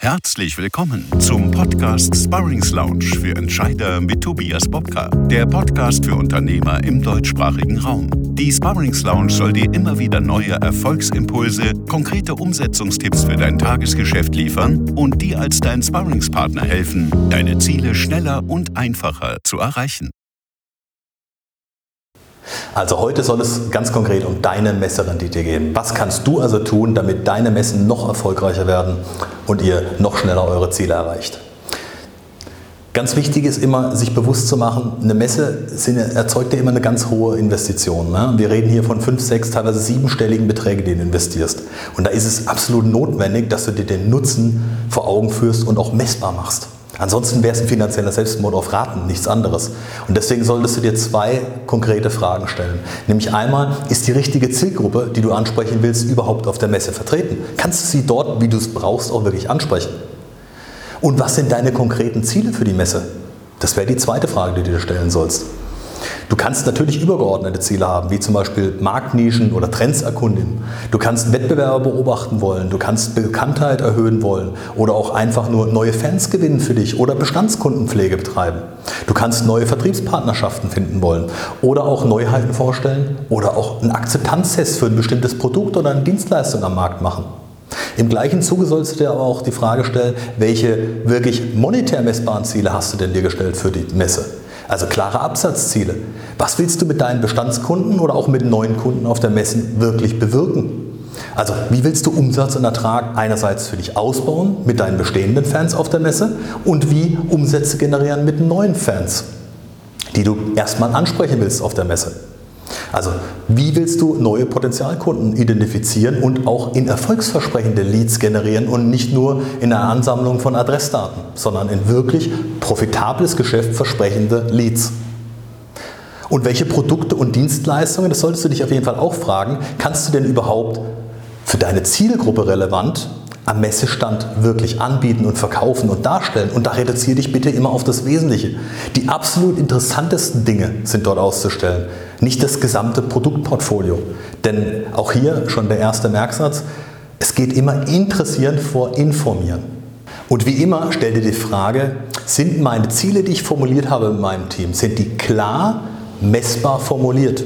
Herzlich willkommen zum Podcast Sparrings Lounge für Entscheider mit Tobias Bobka, der Podcast für Unternehmer im deutschsprachigen Raum. Die Sparrings Lounge soll dir immer wieder neue Erfolgsimpulse, konkrete Umsetzungstipps für dein Tagesgeschäft liefern und dir als dein Sparringspartner helfen, deine Ziele schneller und einfacher zu erreichen. Also heute soll es ganz konkret um deine Messerendite gehen. Was kannst du also tun, damit deine Messen noch erfolgreicher werden und ihr noch schneller eure Ziele erreicht? Ganz wichtig ist immer, sich bewusst zu machen, eine Messe erzeugt ja immer eine ganz hohe Investition. Ne? Wir reden hier von fünf, sechs, teilweise siebenstelligen Beträgen, die du investierst. Und da ist es absolut notwendig, dass du dir den Nutzen vor Augen führst und auch messbar machst. Ansonsten wäre es ein finanzieller Selbstmord auf Raten, nichts anderes. Und deswegen solltest du dir zwei konkrete Fragen stellen. Nämlich einmal, ist die richtige Zielgruppe, die du ansprechen willst, überhaupt auf der Messe vertreten? Kannst du sie dort, wie du es brauchst, auch wirklich ansprechen? Und was sind deine konkreten Ziele für die Messe? Das wäre die zweite Frage, die du dir stellen sollst. Du kannst natürlich übergeordnete Ziele haben, wie zum Beispiel Marktnischen oder Trends erkunden. Du kannst Wettbewerber beobachten wollen, du kannst Bekanntheit erhöhen wollen oder auch einfach nur neue Fans gewinnen für dich oder Bestandskundenpflege betreiben. Du kannst neue Vertriebspartnerschaften finden wollen oder auch Neuheiten vorstellen oder auch einen Akzeptanztest für ein bestimmtes Produkt oder eine Dienstleistung am Markt machen. Im gleichen Zuge sollst du dir aber auch die Frage stellen, welche wirklich monetär messbaren Ziele hast du denn dir gestellt für die Messe? Also klare Absatzziele. Was willst du mit deinen Bestandskunden oder auch mit neuen Kunden auf der Messen wirklich bewirken? Also wie willst du Umsatz und Ertrag einerseits für dich ausbauen mit deinen bestehenden Fans auf der Messe und wie Umsätze generieren mit neuen Fans, die du erstmal ansprechen willst auf der Messe? Also wie willst du neue Potenzialkunden identifizieren und auch in erfolgsversprechende Leads generieren und nicht nur in einer Ansammlung von Adressdaten, sondern in wirklich profitables Geschäft versprechende Leads? Und welche Produkte und Dienstleistungen, das solltest du dich auf jeden Fall auch fragen, kannst du denn überhaupt für deine Zielgruppe relevant am Messestand wirklich anbieten und verkaufen und darstellen. Und da reduziere dich bitte immer auf das Wesentliche. Die absolut interessantesten Dinge sind dort auszustellen, nicht das gesamte Produktportfolio. Denn auch hier schon der erste Merksatz, es geht immer interessieren vor informieren. Und wie immer stell dir die Frage, sind meine Ziele, die ich formuliert habe mit meinem Team, sind die klar messbar formuliert?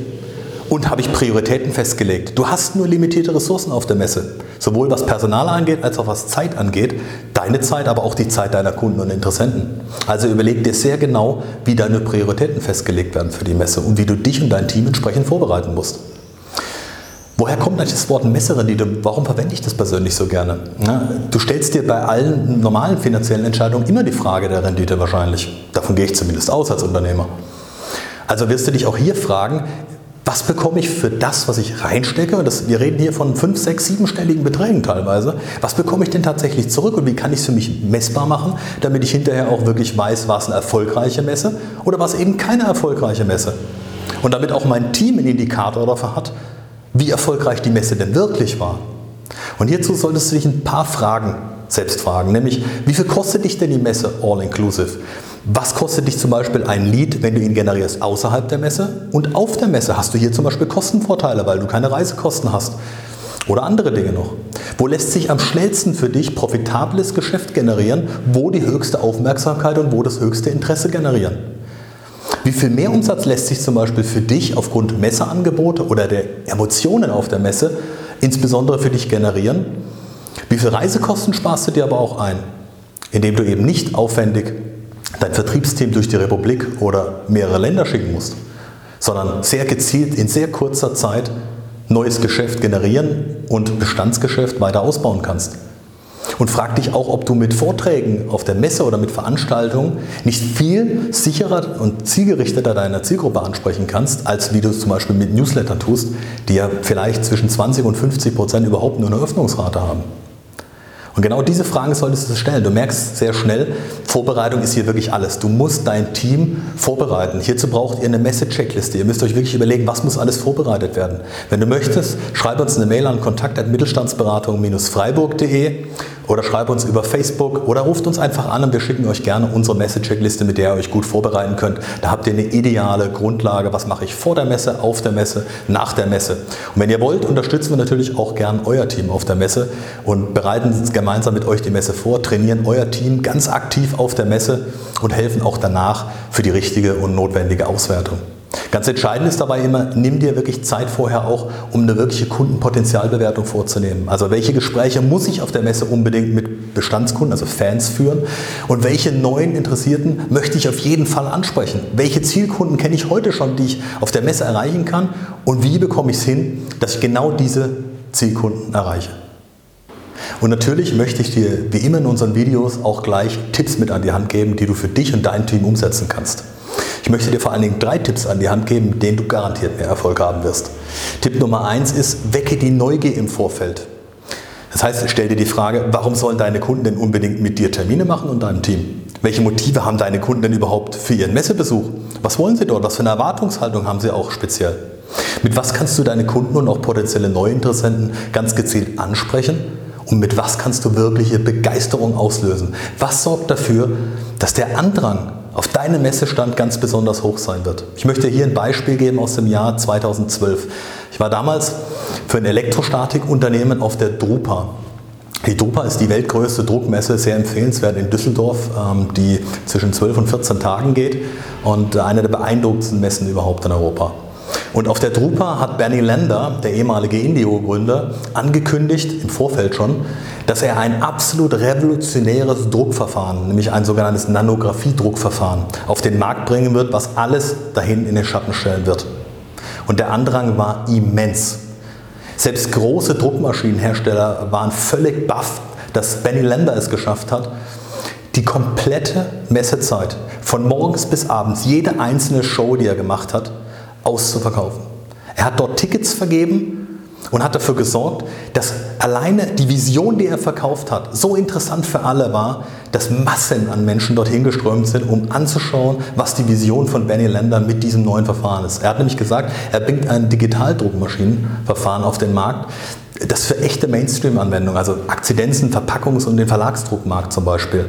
Und habe ich Prioritäten festgelegt? Du hast nur limitierte Ressourcen auf der Messe. Sowohl was Personal angeht, als auch was Zeit angeht. Deine Zeit, aber auch die Zeit deiner Kunden und Interessenten. Also überleg dir sehr genau, wie deine Prioritäten festgelegt werden für die Messe und wie du dich und dein Team entsprechend vorbereiten musst. Woher kommt eigentlich das Wort Messerendite? Warum verwende ich das persönlich so gerne? Ja, du stellst dir bei allen normalen finanziellen Entscheidungen immer die Frage der Rendite wahrscheinlich. Davon gehe ich zumindest aus als Unternehmer. Also wirst du dich auch hier fragen, was bekomme ich für das, was ich reinstecke? Das, wir reden hier von fünf, sechs, siebenstelligen Beträgen teilweise. Was bekomme ich denn tatsächlich zurück und wie kann ich es für mich messbar machen, damit ich hinterher auch wirklich weiß, war es eine erfolgreiche Messe oder war es eben keine erfolgreiche Messe? Und damit auch mein Team einen Indikator dafür hat, wie erfolgreich die Messe denn wirklich war. Und hierzu solltest du dich ein paar Fragen selbst fragen, nämlich wie viel kostet dich denn die Messe all inclusive? Was kostet dich zum Beispiel ein Lead, wenn du ihn generierst außerhalb der Messe? Und auf der Messe hast du hier zum Beispiel Kostenvorteile, weil du keine Reisekosten hast. Oder andere Dinge noch. Wo lässt sich am schnellsten für dich profitables Geschäft generieren? Wo die höchste Aufmerksamkeit und wo das höchste Interesse generieren? Wie viel mehr Umsatz lässt sich zum Beispiel für dich aufgrund Messeangebote oder der Emotionen auf der Messe insbesondere für dich generieren? Wie viel Reisekosten sparst du dir aber auch ein, indem du eben nicht aufwendig dein Vertriebsteam durch die Republik oder mehrere Länder schicken musst, sondern sehr gezielt in sehr kurzer Zeit neues Geschäft generieren und Bestandsgeschäft weiter ausbauen kannst. Und frag dich auch, ob du mit Vorträgen auf der Messe oder mit Veranstaltungen nicht viel sicherer und zielgerichteter deiner Zielgruppe ansprechen kannst, als wie du es zum Beispiel mit Newsletter tust, die ja vielleicht zwischen 20 und 50 Prozent überhaupt nur eine Öffnungsrate haben. Und genau diese Fragen solltest du stellen. Du merkst sehr schnell, Vorbereitung ist hier wirklich alles. Du musst dein Team vorbereiten. Hierzu braucht ihr eine Message-Checkliste. Ihr müsst euch wirklich überlegen, was muss alles vorbereitet werden. Wenn du möchtest, schreib uns eine Mail an kontakt.mittelstandsberatung-freiburg.de oder schreibt uns über Facebook oder ruft uns einfach an und wir schicken euch gerne unsere Messecheckliste, mit der ihr euch gut vorbereiten könnt. Da habt ihr eine ideale Grundlage, was mache ich vor der Messe, auf der Messe, nach der Messe. Und wenn ihr wollt, unterstützen wir natürlich auch gern euer Team auf der Messe und bereiten gemeinsam mit euch die Messe vor, trainieren euer Team ganz aktiv auf der Messe und helfen auch danach für die richtige und notwendige Auswertung. Ganz entscheidend ist dabei immer, nimm dir wirklich Zeit vorher auch, um eine wirkliche Kundenpotenzialbewertung vorzunehmen. Also welche Gespräche muss ich auf der Messe unbedingt mit Bestandskunden, also Fans führen und welche neuen Interessierten möchte ich auf jeden Fall ansprechen? Welche Zielkunden kenne ich heute schon, die ich auf der Messe erreichen kann und wie bekomme ich es hin, dass ich genau diese Zielkunden erreiche? Und natürlich möchte ich dir wie immer in unseren Videos auch gleich Tipps mit an die Hand geben, die du für dich und dein Team umsetzen kannst. Ich möchte dir vor allen Dingen drei Tipps an die Hand geben, mit denen du garantiert mehr Erfolg haben wirst. Tipp Nummer eins ist, wecke die Neugier im Vorfeld. Das heißt, stell dir die Frage, warum sollen deine Kunden denn unbedingt mit dir Termine machen und deinem Team? Welche Motive haben deine Kunden denn überhaupt für ihren Messebesuch? Was wollen sie dort? Was für eine Erwartungshaltung haben sie auch speziell? Mit was kannst du deine Kunden und auch potenzielle Neuinteressenten ganz gezielt ansprechen? Und mit was kannst du wirkliche Begeisterung auslösen? Was sorgt dafür, dass der Andrang auf deinem Messestand ganz besonders hoch sein wird. Ich möchte hier ein Beispiel geben aus dem Jahr 2012. Ich war damals für ein Elektrostatikunternehmen auf der Drupa. Die Drupa ist die weltgrößte Druckmesse, sehr empfehlenswert in Düsseldorf, ähm, die zwischen 12 und 14 Tagen geht und eine der beeindruckendsten Messen überhaupt in Europa. Und auf der Drupa hat Bernie Lander, der ehemalige Indio-Gründer, angekündigt, im Vorfeld schon, dass er ein absolut revolutionäres Druckverfahren, nämlich ein sogenanntes Nanographie-Druckverfahren, auf den Markt bringen wird, was alles dahin in den Schatten stellen wird. Und der Andrang war immens. Selbst große Druckmaschinenhersteller waren völlig baff, dass Benny Lander es geschafft hat, die komplette Messezeit von morgens bis abends, jede einzelne Show, die er gemacht hat, auszuverkaufen. Er hat dort Tickets vergeben und hat dafür gesorgt, dass alleine die Vision, die er verkauft hat, so interessant für alle war, dass Massen an Menschen dorthin geströmt sind, um anzuschauen, was die Vision von Benny Lander mit diesem neuen Verfahren ist. Er hat nämlich gesagt, er bringt ein Digitaldruckmaschinenverfahren auf den Markt, das für echte Mainstream-Anwendungen, also Akzidenzen, Verpackungs- und den Verlagsdruckmarkt zum Beispiel,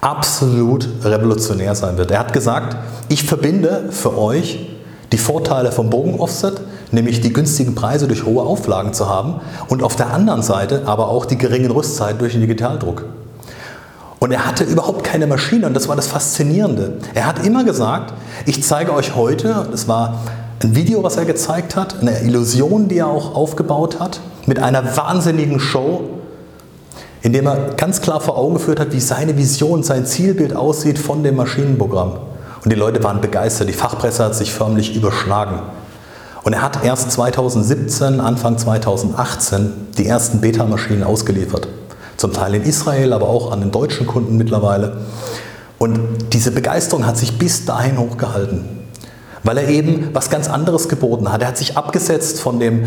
absolut revolutionär sein wird. Er hat gesagt, ich verbinde für euch die Vorteile vom Bogenoffset, nämlich die günstigen Preise durch hohe Auflagen zu haben und auf der anderen Seite aber auch die geringen Rüstzeiten durch den Digitaldruck. Und er hatte überhaupt keine Maschine und das war das Faszinierende. Er hat immer gesagt, ich zeige euch heute, das war ein Video, was er gezeigt hat, eine Illusion, die er auch aufgebaut hat, mit einer wahnsinnigen Show, in dem er ganz klar vor Augen geführt hat, wie seine Vision, sein Zielbild aussieht von dem Maschinenprogramm. Und die Leute waren begeistert, die Fachpresse hat sich förmlich überschlagen. Und er hat erst 2017, Anfang 2018 die ersten Beta-Maschinen ausgeliefert. Zum Teil in Israel, aber auch an den deutschen Kunden mittlerweile. Und diese Begeisterung hat sich bis dahin hochgehalten, weil er eben was ganz anderes geboten hat. Er hat sich abgesetzt von, dem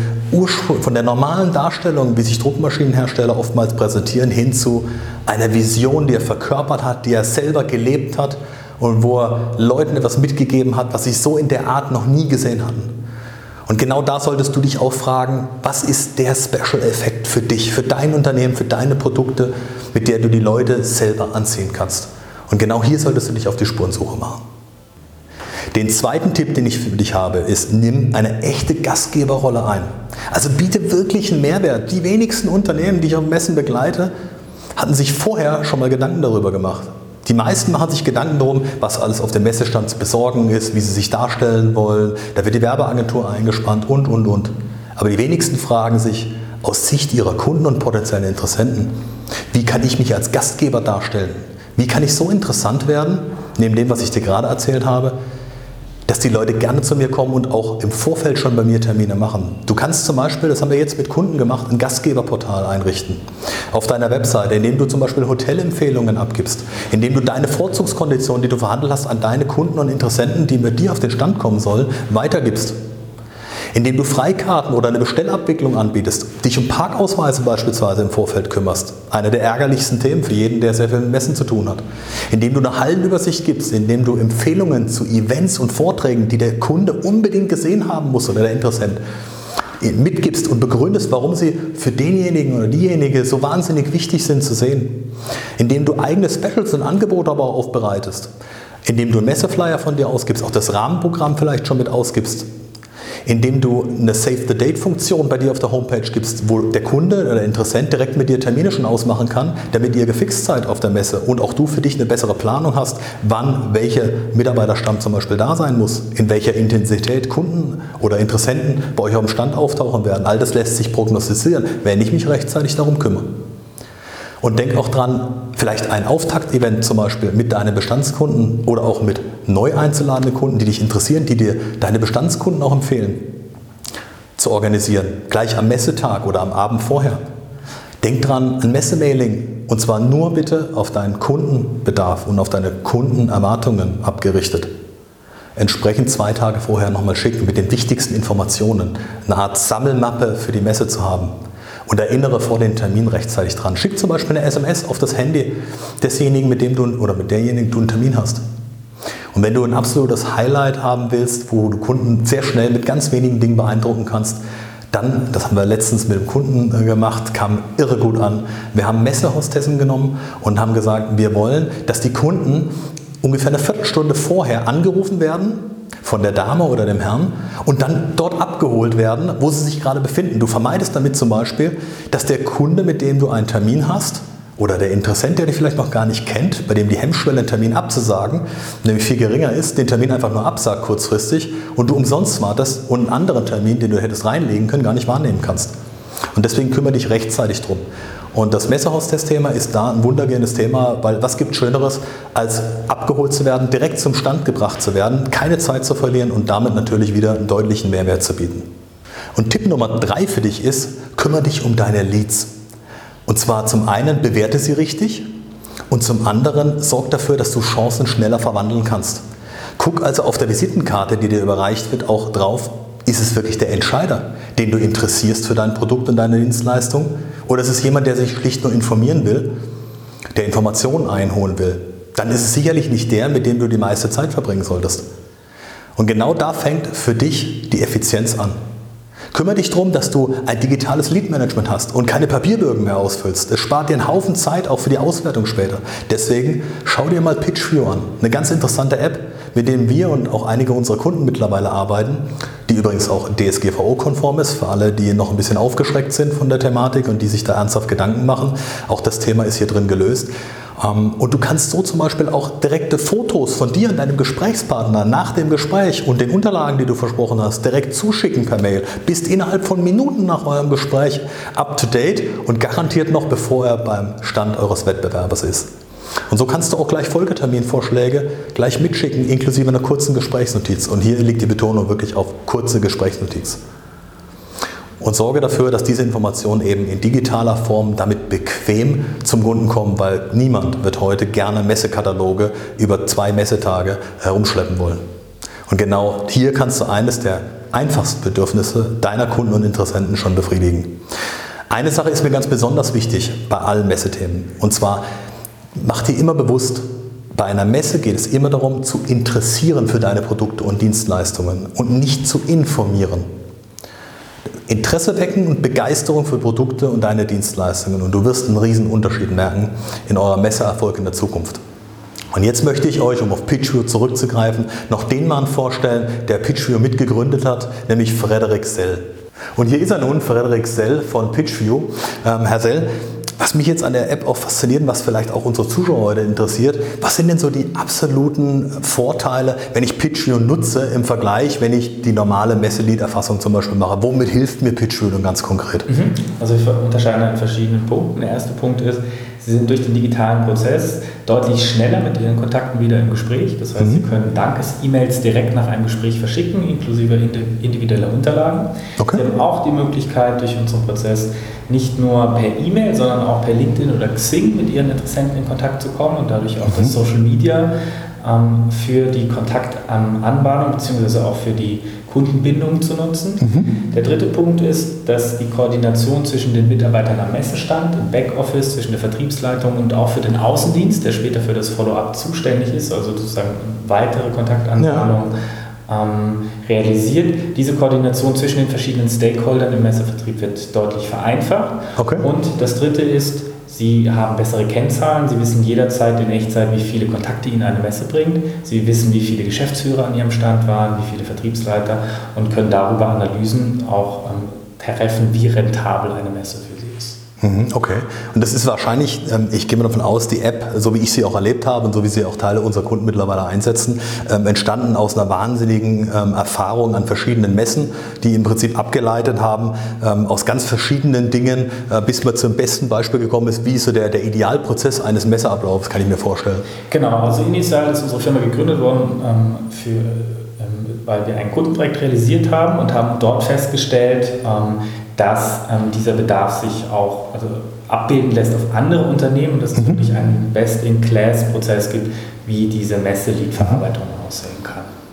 von der normalen Darstellung, wie sich Druckmaschinenhersteller oftmals präsentieren, hin zu einer Vision, die er verkörpert hat, die er selber gelebt hat und wo er Leuten etwas mitgegeben hat, was sie so in der Art noch nie gesehen hatten. Und genau da solltest du dich auch fragen, was ist der Special-Effekt für dich, für dein Unternehmen, für deine Produkte, mit der du die Leute selber anziehen kannst. Und genau hier solltest du dich auf die Spurensuche machen. Den zweiten Tipp, den ich für dich habe, ist, nimm eine echte Gastgeberrolle ein. Also biete wirklich einen Mehrwert. Die wenigsten Unternehmen, die ich auf Messen begleite, hatten sich vorher schon mal Gedanken darüber gemacht. Die meisten machen sich Gedanken darum, was alles auf dem Messestand zu besorgen ist, wie sie sich darstellen wollen. Da wird die Werbeagentur eingespannt und, und, und. Aber die wenigsten fragen sich aus Sicht ihrer Kunden und potenziellen Interessenten, wie kann ich mich als Gastgeber darstellen? Wie kann ich so interessant werden, neben dem, was ich dir gerade erzählt habe, dass die Leute gerne zu mir kommen und auch im Vorfeld schon bei mir Termine machen. Du kannst zum Beispiel, das haben wir jetzt mit Kunden gemacht, ein Gastgeberportal einrichten auf deiner Webseite, in dem du zum Beispiel Hotelempfehlungen abgibst, in dem du deine Vorzugskonditionen, die du verhandelt hast, an deine Kunden und Interessenten, die mit dir auf den Stand kommen sollen, weitergibst indem du Freikarten oder eine Bestellabwicklung anbietest, dich um Parkausweise beispielsweise im Vorfeld kümmerst. Eine der ärgerlichsten Themen für jeden, der sehr viel mit Messen zu tun hat. Indem du eine Hallenübersicht gibst, indem du Empfehlungen zu Events und Vorträgen, die der Kunde unbedingt gesehen haben muss oder der Interessent, mitgibst und begründest, warum sie für denjenigen oder diejenige so wahnsinnig wichtig sind zu sehen. Indem du eigene Specials und Angebote aber aufbereitest. Indem du einen Messeflyer von dir ausgibst, auch das Rahmenprogramm vielleicht schon mit ausgibst indem du eine Save the Date-Funktion bei dir auf der Homepage gibst, wo der Kunde oder der Interessent direkt mit dir Termine schon ausmachen kann, damit ihr gefixt seid auf der Messe und auch du für dich eine bessere Planung hast, wann welcher Mitarbeiterstamm zum Beispiel da sein muss, in welcher Intensität Kunden oder Interessenten bei euch auf dem Stand auftauchen werden. All das lässt sich prognostizieren, wenn ich mich rechtzeitig darum kümmere. Und denk auch dran, vielleicht ein Auftaktevent zum Beispiel mit deinen Bestandskunden oder auch mit neu einzuladenden Kunden, die dich interessieren, die dir deine Bestandskunden auch empfehlen, zu organisieren. Gleich am Messetag oder am Abend vorher. Denk dran, ein Messemailing und zwar nur bitte auf deinen Kundenbedarf und auf deine Kundenerwartungen abgerichtet. Entsprechend zwei Tage vorher nochmal schicken mit den wichtigsten Informationen. Eine Art Sammelmappe für die Messe zu haben und erinnere vor den Termin rechtzeitig dran. Schick zum Beispiel eine SMS auf das Handy desjenigen, mit dem du oder mit derjenigen du einen Termin hast. Und wenn du ein absolutes Highlight haben willst, wo du Kunden sehr schnell mit ganz wenigen Dingen beeindrucken kannst, dann, das haben wir letztens mit dem Kunden äh, gemacht, kam irre gut an. Wir haben Messehostessen genommen und haben gesagt, wir wollen, dass die Kunden ungefähr eine Viertelstunde vorher angerufen werden von der Dame oder dem Herrn und dann dort abgeholt werden, wo sie sich gerade befinden. Du vermeidest damit zum Beispiel, dass der Kunde, mit dem du einen Termin hast, oder der Interessent, der dich vielleicht noch gar nicht kennt, bei dem die Hemmschwelle, einen Termin abzusagen, nämlich viel geringer ist, den Termin einfach nur absagt kurzfristig und du umsonst wartest und einen anderen Termin, den du hättest reinlegen können, gar nicht wahrnehmen kannst. Und deswegen kümmere dich rechtzeitig drum. Und das Messerhaustest-Thema ist da ein wundergehendes Thema, weil was gibt Schöneres, als abgeholt zu werden, direkt zum Stand gebracht zu werden, keine Zeit zu verlieren und damit natürlich wieder einen deutlichen Mehrwert zu bieten. Und Tipp Nummer drei für dich ist, kümmere dich um deine Leads. Und zwar zum einen bewerte sie richtig und zum anderen sorg dafür, dass du Chancen schneller verwandeln kannst. Guck also auf der Visitenkarte, die dir überreicht wird, auch drauf, ist es wirklich der Entscheider, den du interessierst für dein Produkt und deine Dienstleistung? Oder ist es jemand, der sich schlicht nur informieren will, der Informationen einholen will? Dann ist es sicherlich nicht der, mit dem du die meiste Zeit verbringen solltest. Und genau da fängt für dich die Effizienz an. Kümmere dich darum, dass du ein digitales Lead-Management hast und keine Papierbögen mehr ausfüllst. Es spart dir einen Haufen Zeit auch für die Auswertung später. Deswegen schau dir mal PitchView an. Eine ganz interessante App, mit dem wir und auch einige unserer Kunden mittlerweile arbeiten, die übrigens auch DSGVO-konform ist, für alle, die noch ein bisschen aufgeschreckt sind von der Thematik und die sich da ernsthaft Gedanken machen. Auch das Thema ist hier drin gelöst. Ähm, und du kannst so zum Beispiel auch direkte Fotos von dir und deinem Gesprächspartner nach dem Gespräch und den Unterlagen, die du versprochen hast, direkt zuschicken per Mail. Bist innerhalb von Minuten nach eurem Gespräch up to date und garantiert noch bevor er beim Stand eures Wettbewerbers ist. Und so kannst du auch gleich Folgeterminvorschläge gleich mitschicken, inklusive einer kurzen Gesprächsnotiz. Und hier liegt die Betonung wirklich auf kurze Gesprächsnotiz. Und sorge dafür, dass diese Informationen eben in digitaler Form damit bequem zum Kunden kommen, weil niemand wird heute gerne Messekataloge über zwei Messetage herumschleppen wollen. Und genau hier kannst du eines der einfachsten Bedürfnisse deiner Kunden und Interessenten schon befriedigen. Eine Sache ist mir ganz besonders wichtig bei allen Messethemen. Und zwar Mach dir immer bewusst, bei einer Messe geht es immer darum, zu interessieren für deine Produkte und Dienstleistungen und nicht zu informieren. Interesse wecken und Begeisterung für Produkte und deine Dienstleistungen und du wirst einen riesen Unterschied merken in eurem Messeerfolg in der Zukunft. Und jetzt möchte ich euch, um auf PitchView zurückzugreifen, noch den Mann vorstellen, der PitchView mitgegründet hat, nämlich Frederik Sell. Und hier ist er nun, Frederik Sell von PitchView. Ähm, Herr Sell, was mich jetzt an der App auch fasziniert, was vielleicht auch unsere Zuschauer heute interessiert, was sind denn so die absoluten Vorteile, wenn ich PitchView nutze im Vergleich, wenn ich die normale Messelead-Erfassung zum Beispiel mache? Womit hilft mir PitchView ganz konkret? Mhm. Also ich unterscheide in verschiedenen Punkten. Der erste Punkt ist, Sie sind durch den digitalen Prozess deutlich schneller mit Ihren Kontakten wieder im Gespräch. Das heißt, mhm. Sie können Dankes-E-Mails direkt nach einem Gespräch verschicken, inklusive individueller Unterlagen. Okay. Sie haben auch die Möglichkeit, durch unseren Prozess nicht nur per E-Mail, sondern auch per LinkedIn oder Xing mit Ihren Interessenten in Kontakt zu kommen und dadurch auch mhm. das Social Media ähm, für die Kontaktanbahnung bzw. auch für die Kundenbindung zu nutzen. Mhm. Der dritte Punkt ist, dass die Koordination zwischen den Mitarbeitern am Messestand, im Backoffice, zwischen der Vertriebsleitung und auch für den Außendienst, der später für das Follow-up zuständig ist, also sozusagen weitere Kontaktanbahnung. Ja ähm, realisiert. Diese Koordination zwischen den verschiedenen Stakeholdern im Messevertrieb wird deutlich vereinfacht. Okay. Und das Dritte ist, Sie haben bessere Kennzahlen, Sie wissen jederzeit in Echtzeit, wie viele Kontakte Ihnen eine Messe bringt. Sie wissen, wie viele Geschäftsführer an Ihrem Stand waren, wie viele Vertriebsleiter und können darüber Analysen auch ähm, treffen, wie rentabel eine Messe für Mhm, okay. Und das ist wahrscheinlich, ähm, ich gehe mal davon aus, die App, so wie ich sie auch erlebt habe und so wie sie auch Teile unserer Kunden mittlerweile einsetzen, ähm, entstanden aus einer wahnsinnigen ähm, Erfahrung an verschiedenen Messen, die im Prinzip abgeleitet haben aus ganz verschiedenen Dingen, äh, bis man zum besten Beispiel gekommen ist, wie so der, der Idealprozess eines Messeablaufs, kann ich mir vorstellen. Genau, also initial ist unsere Firma gegründet worden für weil wir ein Kundenprojekt realisiert haben und haben dort festgestellt, dass ähm, dieser Bedarf sich auch also abbilden lässt auf andere Unternehmen und dass es mhm. wirklich einen Best-in-Class-Prozess gibt, wie diese Messe-Lead-Verarbeitung.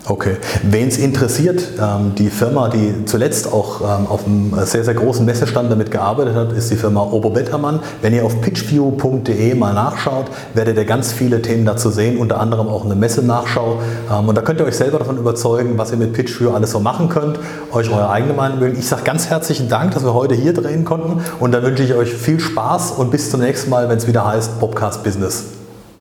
Okay. Wen es interessiert, ähm, die Firma, die zuletzt auch ähm, auf einem sehr, sehr großen Messestand damit gearbeitet hat, ist die Firma Obo Bettermann. Wenn ihr auf pitchview.de mal nachschaut, werdet ihr ganz viele Themen dazu sehen, unter anderem auch eine Messe-Nachschau. Ähm, und da könnt ihr euch selber davon überzeugen, was ihr mit Pitchview alles so machen könnt, euch eure eigene Meinung bilden. Ich sage ganz herzlichen Dank, dass wir heute hier drehen konnten und dann wünsche ich euch viel Spaß und bis zum nächsten Mal, wenn es wieder heißt Podcast Business.